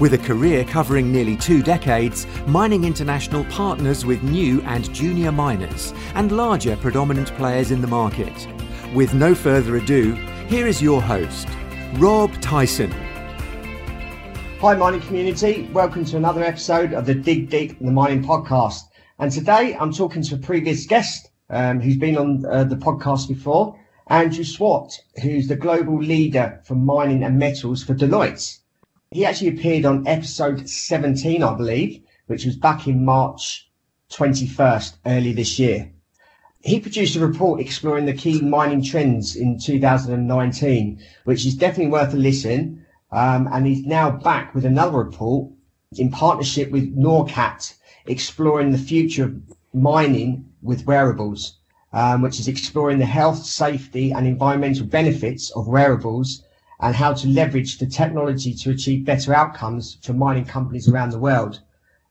With a career covering nearly two decades, Mining International partners with new and junior miners and larger predominant players in the market. With no further ado, here is your host, Rob Tyson. Hi, mining community. Welcome to another episode of the Dig Deep in the Mining Podcast. And today I'm talking to a previous guest um, who's been on uh, the podcast before, Andrew Swart, who's the global leader for mining and metals for Deloitte. He actually appeared on episode 17, I believe, which was back in March 21st, early this year. He produced a report exploring the key mining trends in 2019, which is definitely worth a listen. Um, and he's now back with another report in partnership with Norcat, exploring the future of mining with wearables, um, which is exploring the health, safety, and environmental benefits of wearables and how to leverage the technology to achieve better outcomes for mining companies around the world.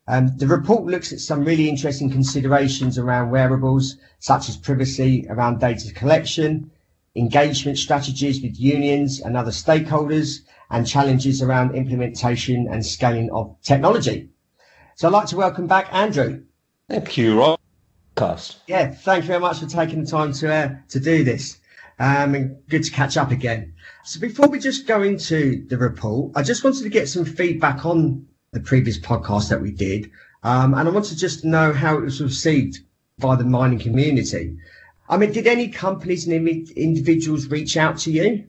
Um, the report looks at some really interesting considerations around wearables, such as privacy around data collection, engagement strategies with unions and other stakeholders, and challenges around implementation and scaling of technology. So I'd like to welcome back Andrew. Thank you, Rob. Cast. Yeah, thank you very much for taking the time to uh, to do this. Um, and good to catch up again. So before we just go into the report, I just wanted to get some feedback on the previous podcast that we did. Um, and I wanted to just know how it was received by the mining community. I mean, did any companies and individuals reach out to you?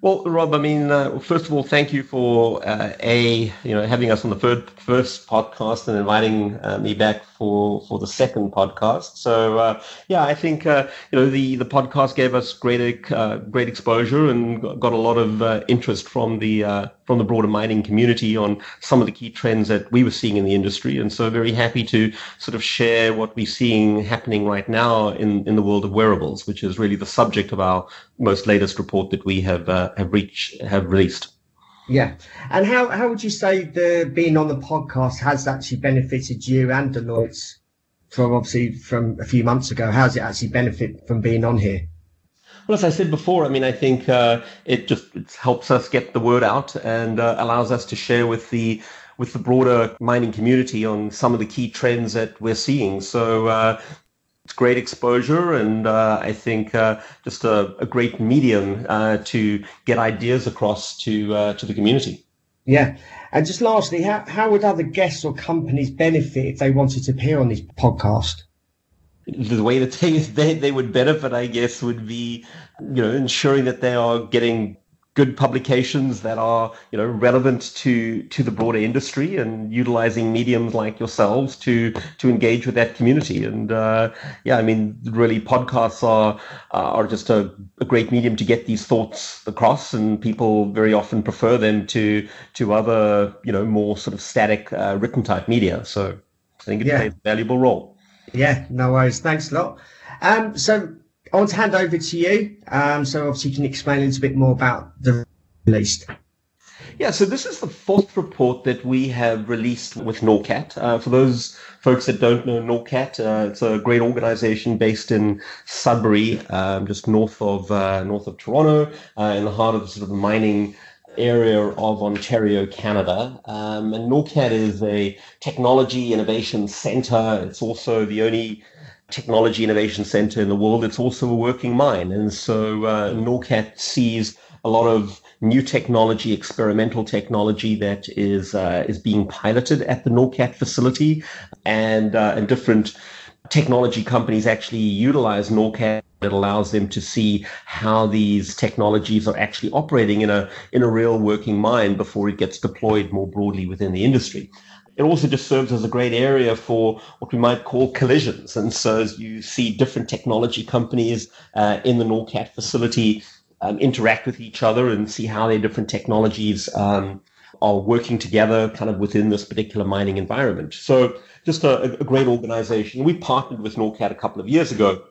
Well, Rob, I mean, uh, first of all, thank you for uh, a you know having us on the third, first podcast and inviting uh, me back for for the second podcast. So uh, yeah, I think uh, you know the the podcast gave us great uh, great exposure and got a lot of interest from the from the broader mining community on some of the key trends that we were seeing in the industry. And so very happy to sort of share what we're seeing happening right now in, in the world of wearables, which is really the subject of our most latest report that we have, uh, have reached, have released. Yeah. And how, how would you say the being on the podcast has actually benefited you and Deloitte from obviously from a few months ago? How does it actually benefit from being on here? Well, as I said before, I mean, I think uh, it just it helps us get the word out and uh, allows us to share with the with the broader mining community on some of the key trends that we're seeing. So uh, great exposure, and uh, I think uh, just a, a, great medium uh, to get ideas across to to the community. Yeah. And just lastly, how, how would other guests or companies benefit if they wanted to appear on this podcast? the way that they, they, they would benefit, I guess, would be, you know, ensuring that they are getting good publications that are, you know, relevant to to the broader industry and utilizing mediums like yourselves to to engage with that community. And uh, yeah, I mean, really, podcasts are are just a, a great medium to get these thoughts across, and people very often prefer them to to other, you know, more sort of static uh, written type media. So I think it yeah. plays a valuable role. Yeah, no worries. Thanks a lot. Um, so I want to hand over to you. Um, so obviously you can explain a little bit more about the release. Yeah, so this is the fourth report that we have released with Norcat. Uh, for those folks that don't know Norcat, uh, it's a great organization based in Sudbury, um, just north of uh, north of Toronto, uh, in the heart of sort of the mining area of Ontario, Canada. Um, and Norcat is a technology innovation center. It's also the only technology innovation center in the world. It's also a working mine. And so uh, Norcat sees a lot of new technology, experimental technology that is uh, is being piloted at the Norcat facility, and uh, and different technology companies actually utilize Norcat. It allows them to see how these technologies are actually operating in a in a real working mine before it gets deployed more broadly within the industry. It also just serves as a great area for what we might call collisions. And so as you see different technology companies uh, in the Norcat facility um, interact with each other and see how their different technologies um, are working together kind of within this particular mining environment. So just a, a great organization. We partnered with Norcat a couple of years ago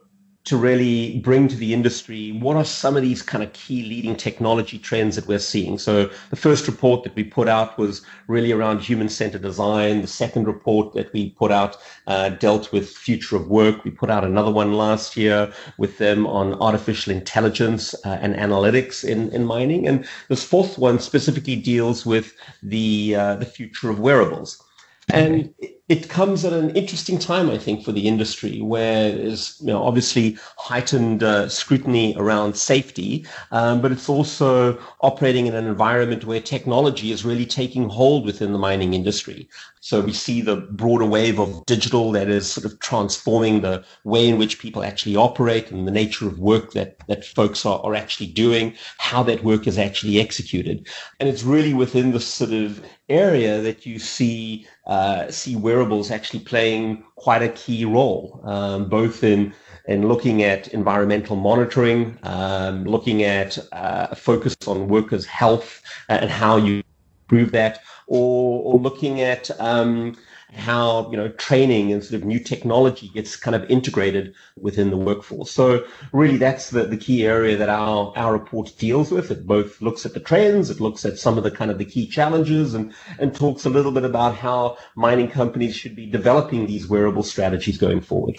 to really bring to the industry what are some of these kind of key leading technology trends that we're seeing. So the first report that we put out was really around human-centered design. The second report that we put out uh, dealt with future of work. We put out another one last year with them on artificial intelligence uh, and analytics in, in mining. And this fourth one specifically deals with the uh, the future of wearables. And it comes at an interesting time, I think, for the industry, where there's you know, obviously heightened uh, scrutiny around safety, um, but it's also operating in an environment where technology is really taking hold within the mining industry. So we see the broader wave of digital that is sort of transforming the way in which people actually operate and the nature of work that, that folks are, are actually doing, how that work is actually executed. And it's really within this sort of area that you see uh, see wearables actually playing quite a key role, um, both in in looking at environmental monitoring, um, looking at uh, a focus on workers' health and how you improve that, or, or looking at um, how you know training and sort of new technology gets kind of integrated within the workforce. So really, that's the, the key area that our our report deals with. It both looks at the trends, it looks at some of the kind of the key challenges, and and talks a little bit about how mining companies should be developing these wearable strategies going forward.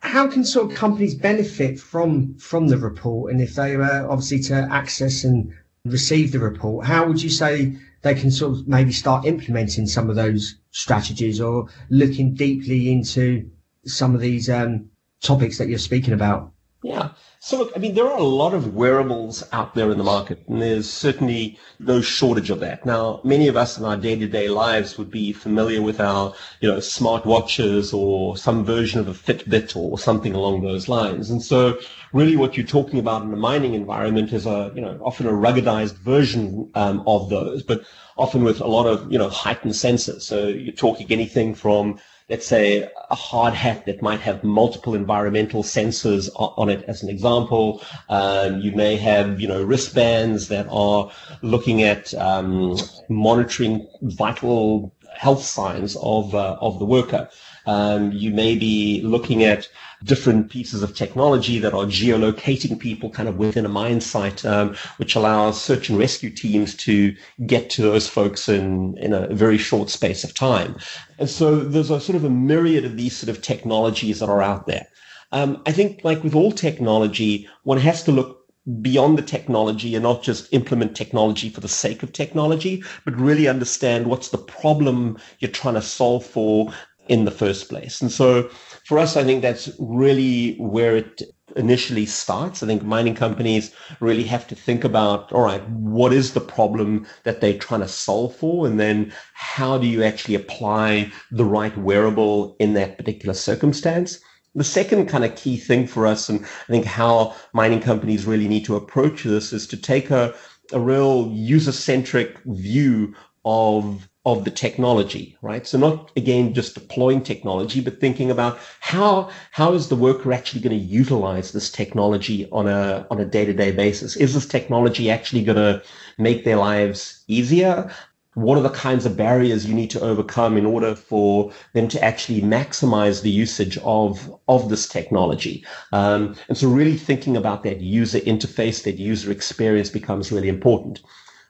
How can sort of companies benefit from from the report, and if they were obviously to access and receive the report, how would you say they can sort of maybe start implementing some of those strategies or looking deeply into some of these um, topics that you're speaking about? Yeah. So look, I mean, there are a lot of wearables out there in the market, and there's certainly no shortage of that. Now, many of us in our day-to-day lives would be familiar with our, you know, smart watches or some version of a Fitbit or something along those lines. And so really what you're talking about in the mining environment is a, you know, often a ruggedized version um, of those, but often with a lot of, you know, heightened sensors. So you're talking anything from let's say a hard hat that might have multiple environmental sensors on it as an example. Um, you may have, you know, wristbands that are looking at um, monitoring vital health signs of, uh, of the worker. Um, you may be looking at different pieces of technology that are geolocating people kind of within a mine site, um, which allows search and rescue teams to get to those folks in, in a very short space of time. And so there's a sort of a myriad of these sort of technologies that are out there. Um, I think like with all technology, one has to look beyond the technology and not just implement technology for the sake of technology, but really understand what's the problem you're trying to solve for in the first place. And so for us, I think that's really where it initially starts. I think mining companies really have to think about, all right, what is the problem that they're trying to solve for? And then how do you actually apply the right wearable in that particular circumstance? The second kind of key thing for us, and I think how mining companies really need to approach this is to take a, a real user centric view of of the technology, right? So not again just deploying technology, but thinking about how how is the worker actually going to utilize this technology on a on a day to day basis? Is this technology actually going to make their lives easier? What are the kinds of barriers you need to overcome in order for them to actually maximize the usage of of this technology? Um, and so, really thinking about that user interface, that user experience becomes really important.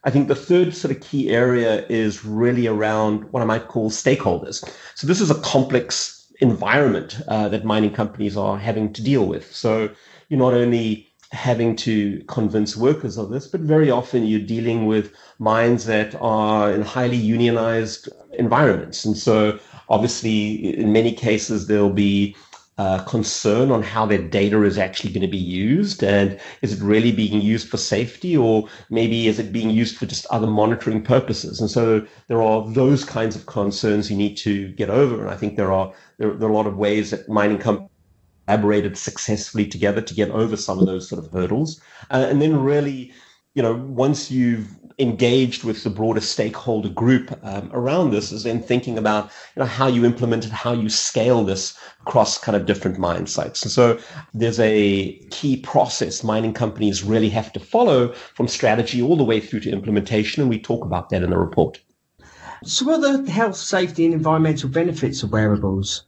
I think the third sort of key area is really around what I might call stakeholders. So this is a complex environment uh, that mining companies are having to deal with. So you're not only having to convince workers of this, but very often you're dealing with mines that are in highly unionized environments. And so obviously in many cases there'll be uh, concern on how their data is actually going to be used and is it really being used for safety or maybe is it being used for just other monitoring purposes and so there are those kinds of concerns you need to get over and i think there are there, there are a lot of ways that mining companies collaborated successfully together to get over some of those sort of hurdles uh, and then really you know once you've engaged with the broader stakeholder group um, around this is then thinking about you know how you implement it, how you scale this across kind of different mine sites. And so there's a key process mining companies really have to follow from strategy all the way through to implementation, and we talk about that in the report. So, what are the health, safety, and environmental benefits of wearables?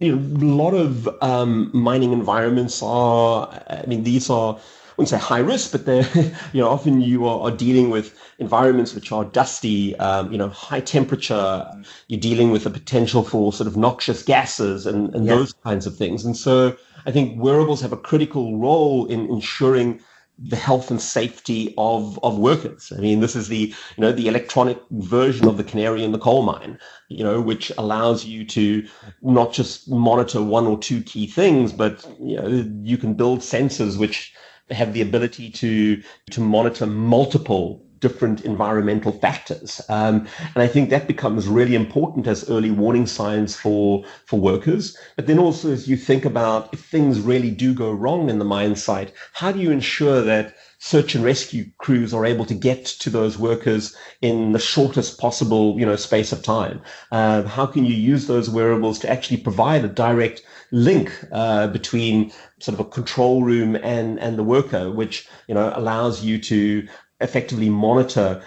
You know, a lot of um, mining environments are, I mean, these are, I wouldn't say high risk, but they're, you know, often you are, are dealing with environments which are dusty, um, you know, high temperature. You're dealing with the potential for sort of noxious gases and, and yeah. those kinds of things. And so I think wearables have a critical role in ensuring the health and safety of, of workers. I mean, this is the, you know, the electronic version of the canary in the coal mine, you know, which allows you to not just monitor one or two key things, but, you know, you can build sensors which have the ability to, to monitor multiple different environmental factors. Um, and I think that becomes really important as early warning signs for, for workers. But then also as you think about if things really do go wrong in the mine site, how do you ensure that search and rescue crews are able to get to those workers in the shortest possible, you know, space of time? Uh, how can you use those wearables to actually provide a direct link uh, between sort of a control room and and the worker, which you know allows you to effectively monitor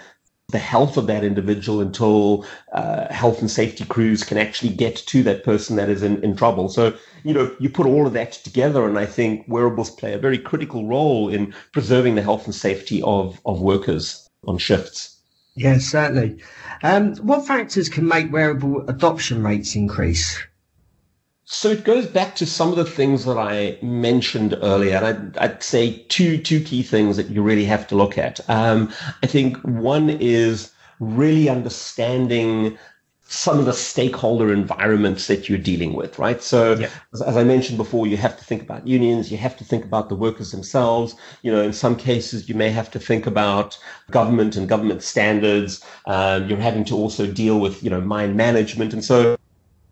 the health of that individual until uh, health and safety crews can actually get to that person that is in, in trouble. So, you know, you put all of that together, and I think wearables play a very critical role in preserving the health and safety of, of workers on shifts. Yes, certainly. Um, what factors can make wearable adoption rates increase? So it goes back to some of the things that I mentioned earlier. And I'd, I'd say two two key things that you really have to look at. Um, I think one is really understanding some of the stakeholder environments that you're dealing with, right? So, yeah. as, as, I mentioned before, you have to think about unions, you have to think about the workers themselves. You know, in some cases, you may have to think about government and government standards. Um, you're having to also deal with, you know, mine management. And so,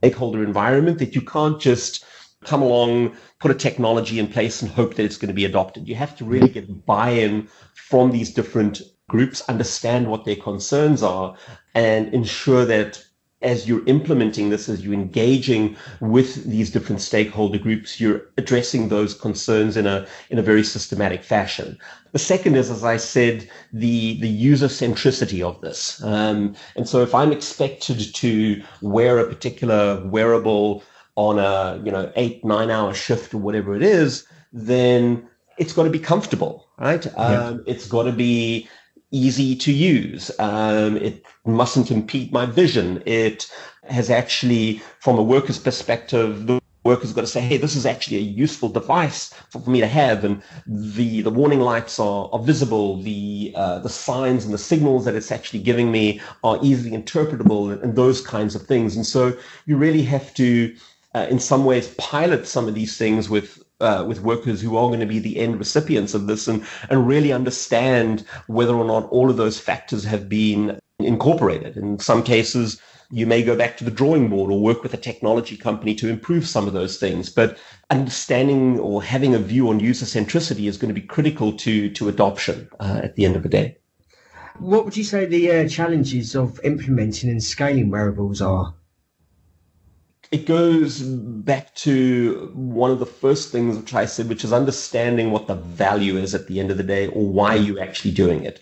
stakeholder environment that you can't just come along, put a technology in place and hope that it's going to be adopted. You have to really get buy-in from these different groups, understand what their concerns are, and ensure that as you're implementing this, as you're engaging with these different stakeholder groups, you're addressing those concerns in a in a very systematic fashion. The second is, as I said, the the user centricity of this. Um, and so, if I'm expected to wear a particular wearable on a you know eight nine hour shift or whatever it is, then it's got to be comfortable, right? Yeah. Um, it's got to be easy to use. Um, it mustn't impede my vision. It has actually, from a worker's perspective, the worker's got to say, hey, this is actually a useful device for, me to have. And the, the warning lights are, are visible. The, uh, the signs and the signals that it's actually giving me are easily interpretable and, and those kinds of things. And so you really have to, uh, in some ways, pilot some of these things with uh, with workers who are going to be the end recipients of this and, and really understand whether or not all of those factors have been incorporated. In some cases, you may go back to the drawing board or work with a technology company to improve some of those things. But understanding or having a view on user centricity is going to be critical to, to adoption uh, at the end of the day. What would you say the uh, challenges of implementing and scaling wearables are? It goes back to one of the first things which I said, which is understanding what the value is at the end of the day or why you're actually doing it.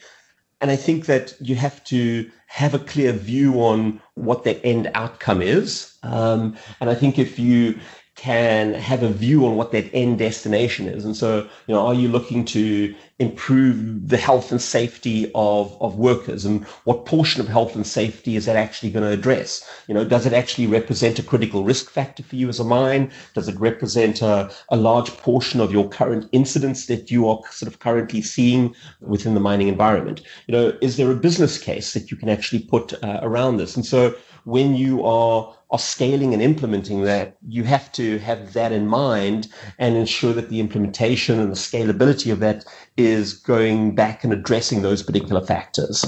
And I think that you have to have a clear view on what the end outcome is. Um, and I think if you can have a view on what that end destination is. And so, you know, are you looking to improve the health and safety of, of workers and what portion of health and safety is that actually going to address? You know, does it actually represent a critical risk factor for you as a mine? Does it represent a, a large portion of your current incidents that you are sort of currently seeing within the mining environment? You know, is there a business case that you can actually put uh, around this? And so when you are are scaling and implementing that, you have to have that in mind and ensure that the implementation and the scalability of that is going back and addressing those particular factors.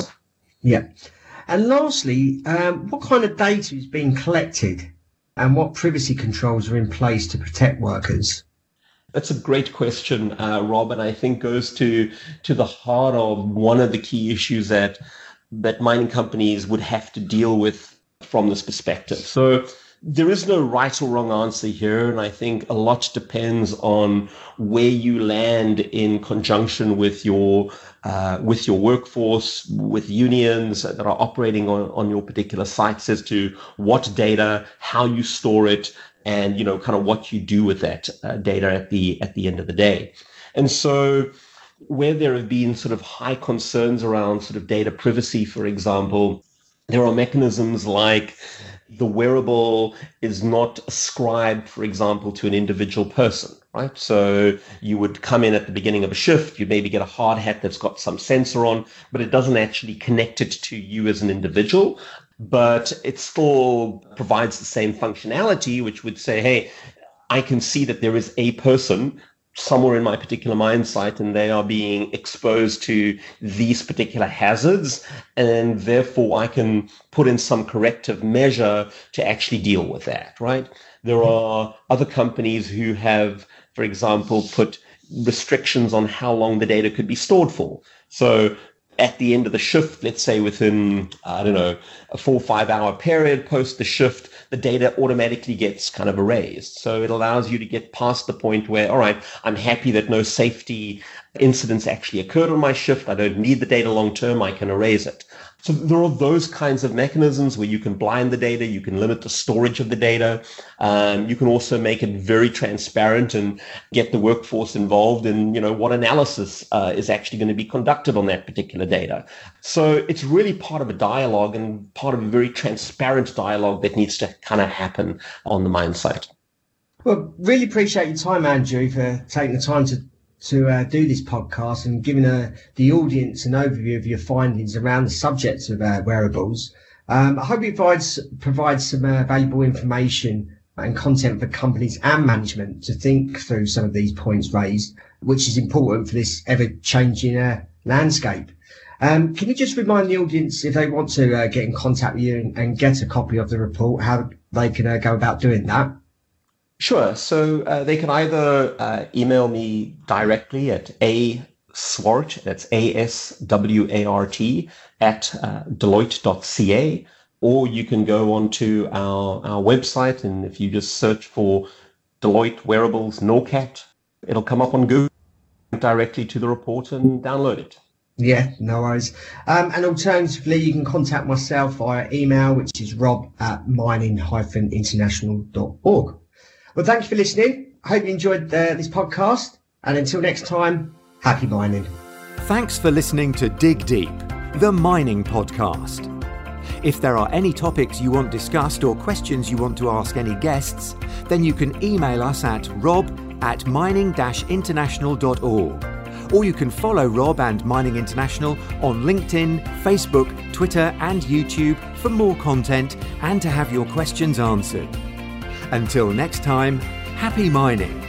Yeah. And lastly, um, what kind of data is being collected and what privacy controls are in place to protect workers? That's a great question, uh, Rob, and I think goes to to the heart of one of the key issues that that mining companies would have to deal with from this perspective. So there is no right or wrong answer here. And I think a lot depends on where you land in conjunction with your uh, with your workforce, with unions that are operating on, on your particular sites as to what data, how you store it, and you know kind of what you do with that uh, data at the at the end of the day. And so where there have been sort of high concerns around sort of data privacy, for example, there are mechanisms like the wearable is not ascribed, for example, to an individual person, right? So you would come in at the beginning of a shift, you maybe get a hard hat that's got some sensor on, but it doesn't actually connect it to you as an individual. But it still provides the same functionality, which would say, hey, I can see that there is a person somewhere in my particular mind site and they are being exposed to these particular hazards and therefore I can put in some corrective measure to actually deal with that, right? There mm-hmm. are other companies who have, for example, put restrictions on how long the data could be stored for. So at the end of the shift, let's say within, I don't know, a four or five hour period post the shift, the data automatically gets kind of erased. So it allows you to get past the point where, all right, I'm happy that no safety incidents actually occurred on my shift. I don't need the data long term. I can erase it. So there are those kinds of mechanisms where you can blind the data, you can limit the storage of the data. Um, you can also make it very transparent and get the workforce involved in, you know, what analysis uh, is actually going to be conducted on that particular data. So it's really part of a dialogue and part of a very transparent dialogue that needs to kind of happen on the mine site. Well, really appreciate your time, Andrew, for taking the time to to uh, do this podcast and giving uh, the audience an overview of your findings around the subject of uh, wearables. Um, I hope it provides, provides some uh, valuable information and content for companies and management to think through some of these points raised, which is important for this ever changing uh, landscape. Um, can you just remind the audience if they want to uh, get in contact with you and, and, get a copy of the report, how they can go about doing that? Sure. So uh, they can either uh, email me directly at a swart, that's A-S-W-A-R-T, at uh, deloitte.ca, or you can go onto our, our website, and if you just search for Deloitte Wearables NORCAT, it'll come up on Google directly to the report and download it. Yeah, no worries. Um, and alternatively, you can contact myself via email, which is rob at mining-international.org. Well, thank you for listening. I hope you enjoyed uh, this podcast. And until next time, happy mining. Thanks for listening to Dig Deep, the mining podcast. If there are any topics you want discussed or questions you want to ask any guests, then you can email us at rob at mining international.org. Or you can follow Rob and Mining International on LinkedIn, Facebook, Twitter, and YouTube for more content and to have your questions answered. Until next time, happy mining.